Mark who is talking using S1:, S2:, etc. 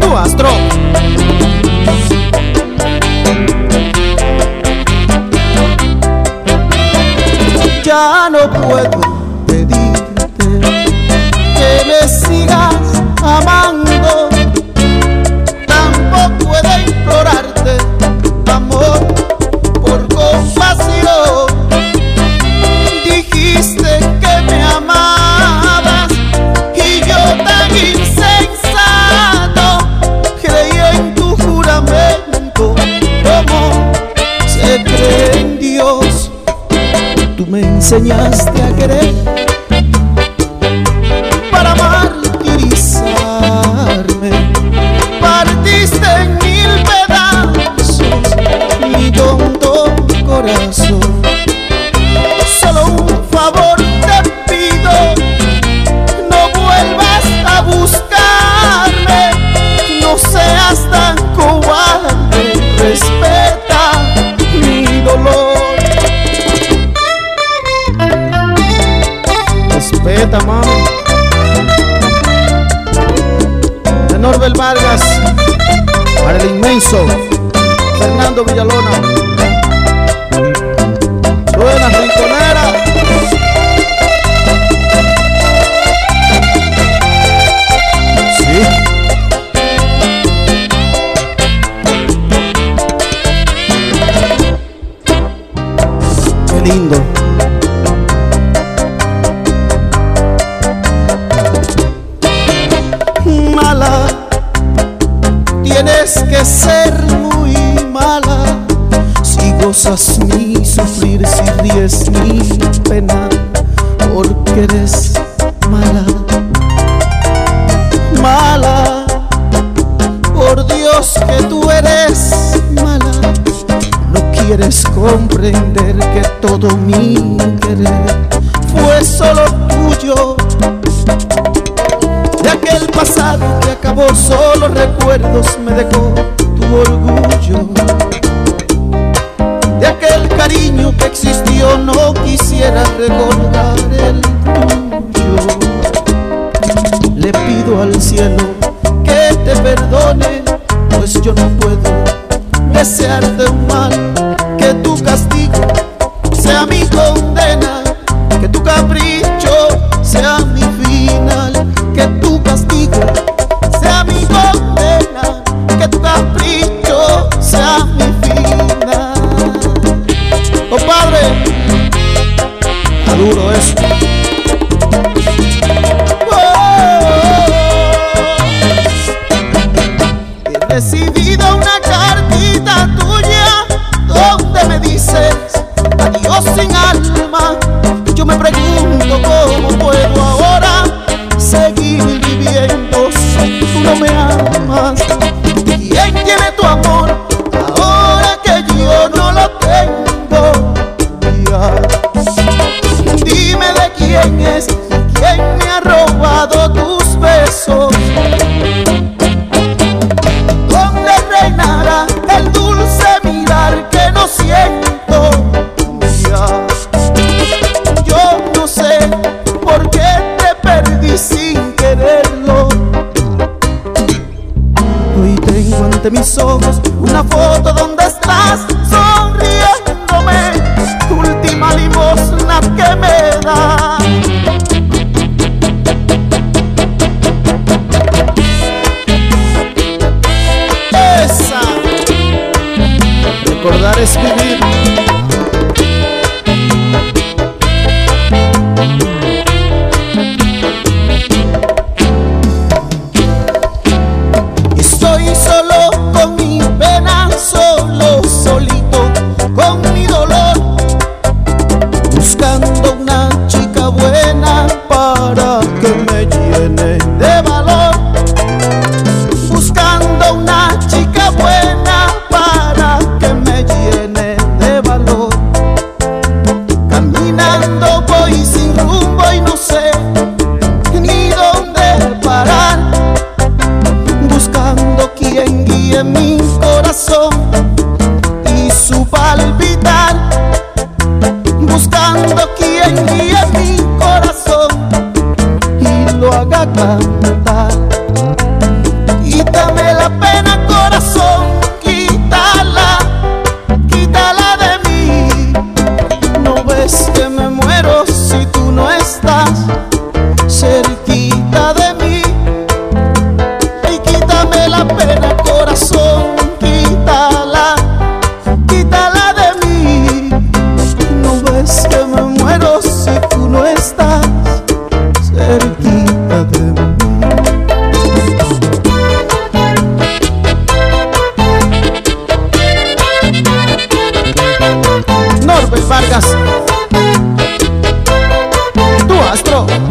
S1: Tu astro. Ya no puedo tú me enseñaste a querer Respeta, mami. De Norbel Vargas, para el inmenso Fernando Villalona. Buenas rinconera. Sí. Qué lindo. Tienes que ser muy mala si gozas mi sufrir, si ríes mi pena, porque eres mala, mala. Por Dios que tú eres mala, no quieres comprender que todo mi querer fue solo tuyo. Aquel pasado que acabó, solo recuerdos me dejó tu orgullo de aquel cariño que existió no quisiera recordar el tuyo. Le pido al cielo que te perdone, pues yo no puedo desearte un mal, que tu castigo sea mi condena, He recibido una cartita tuya donde me dices adiós sin alma. Hoy tengo ante mis ojos una foto donde estás buscando quien mi corazón y lo haga Orbe Vargas. Tu astro.